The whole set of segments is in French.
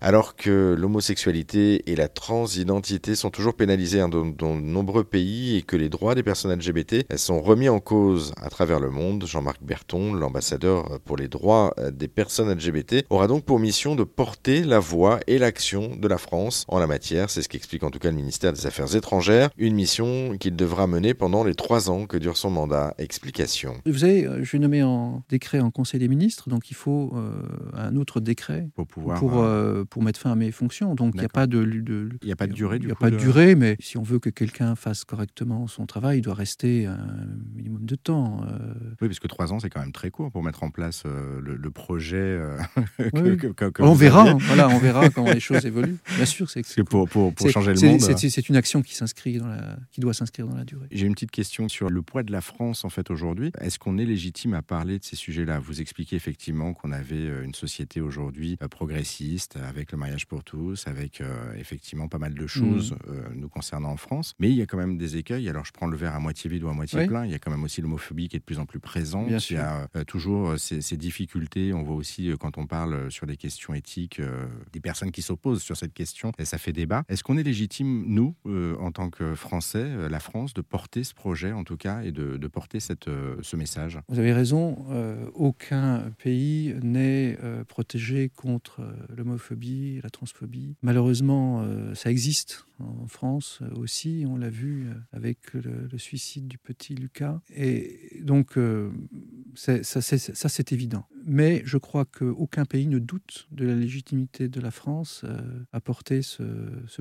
Alors que l'homosexualité et la transidentité sont toujours pénalisées dans, dans, de nombreux pays et que les droits des personnes LGBT sont remis en cause à travers le monde, Jean-Marc Berton, l'ambassadeur pour les droits des personnes LGBT, aura donc pour mission de porter la voix et l'action de la France en la matière. C'est ce qu'explique en tout cas le ministère des Affaires étrangères, une mission qu'il devra mener pendant les trois ans que dure son mandat. Explication. Vous savez, je vais nommer en décret en Conseil des ministres, donc il faut euh, un autre décret pour pouvoir... Pour, euh, pour mettre fin à mes fonctions. Donc il n'y a pas de, de il y a pas de durée. Il n'y a pas de durée, mais si on veut que quelqu'un fasse correctement son travail, il doit rester un minimum de temps. Euh... Oui, parce que trois ans, c'est quand même très court pour mettre en place euh, le, le, projet. Euh, que, oui. que, que, que on verra, hein, voilà, on verra comment les choses évoluent. Bien sûr, c'est que pour, pour, pour changer le monde. C'est une action qui s'inscrit dans la, qui doit s'inscrire dans la durée. J'ai une petite question sur le poids de la France en fait aujourd'hui. Est-ce qu'on est légitime à parler de ces sujets-là? Vous expliquez effectivement qu'on avait une société aujourd'hui progressiste avec le mariage pour tous, avec euh, effectivement pas mal de choses mmh. euh, nous concernant en France. Mais il y a quand même des écueils. Alors je prends le verre à moitié vide ou à moitié oui. plein. Il y a quand même aussi l'homophobie qui est de plus en plus présente. Bien il y a euh, toujours ces, ces, difficultés. On voit aussi quand on parle sur des questions éthiques, des personnes qui s'opposent sur cette question. Et ça fait débat. Est-ce qu'on est légitime, nous, en tant que Français, la France, de porter ce projet en tout cas et de, de porter cette, ce message? Vous avez raison. aucun pays n'est protégé contre l'homophobie, la transphobie. Malheureusement, euh, ça existe en France aussi, on l'a vu avec le, suicide du petit Lucas. Et donc, euh, ça, c'est évident. Mais je crois qu'aucun pays ne doute de la légitimité de la France euh, à porter ce,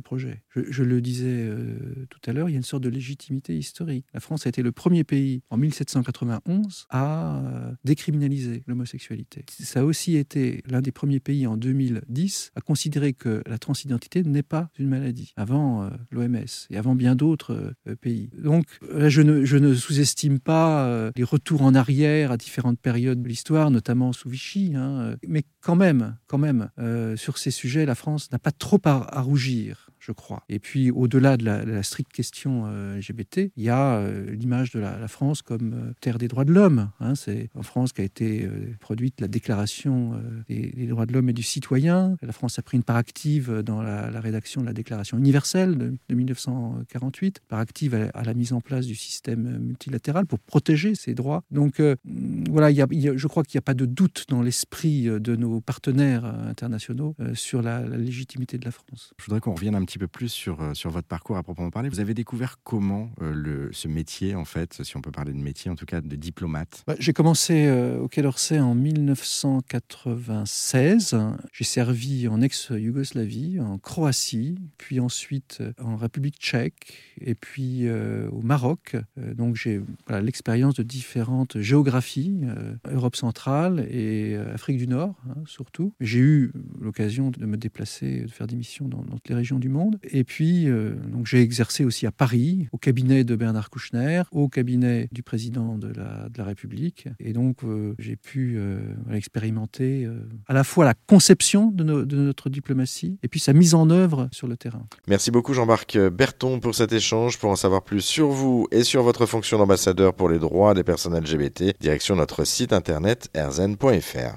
projet. Je, le disais euh, tout à l'heure, il y a une sorte de légitimité historique. La France a été le premier pays en 1791 à euh, décriminaliser l'homosexualité. Ça a aussi été l'un des premiers pays en 2010 à considérer que la transidentité n'est pas une maladie. Avant l'OMS et avant bien d'autres pays. Donc, je je ne sous-estime pas les retours en arrière à différentes périodes de l'histoire, notamment sous Vichy, hein, mais quand même, quand même, euh, sur ces sujets, la France n'a pas trop à, à, rougir, crois. Et puis, au-delà de, la stricte question euh, LGBT, il y a euh, l'image de la, France comme euh, terre des droits de l'homme. Hein, C'est en France qu'a été euh, produite la déclaration euh, des, droits de l'homme et du citoyen. La France a pris une part active dans la, rédaction de la déclaration universelle de, de 1948, part active à, la mise en place du système multilatéral pour protéger ces droits. Donc, euh, voilà, je crois qu'il n'y a pas de doute dans l'esprit de nos partenaires internationaux euh, sur la, légitimité de la France. Je voudrais qu'on revienne un petit peu plus sur, euh, sur votre parcours à proprement parler. Vous avez découvert comment euh, le, ce métier, en fait, si on peut parler de métier, en tout cas de diplomate? Bah, J'ai commencé euh, au Quai d'Orsay en 1996. J'ai servi en ex-Yougoslavie, en Croatie, puis ensuite en République tchèque, et puis euh, au Maroc. donc j'ai l'expérience de différentes géographies, Europe centrale et Afrique du Nord hein, surtout. J'ai eu l'occasion de me déplacer, de faire des missions dans, toutes les régions du Et puis, euh, donc j'ai exercé aussi à Paris, au cabinet de Bernard Kouchner, au cabinet du président de la, République. Et donc, euh, j'ai pu euh, expérimenter à la fois la conception de, de, notre diplomatie et puis sa mise en œuvre sur le terrain. Merci beaucoup Jean-Marc Berton pour cet échange. Pour en savoir plus sur vous et sur votre fonction d'ambassadeur pour les droits des personnes LGBT, direction notre site internet erzen.fr.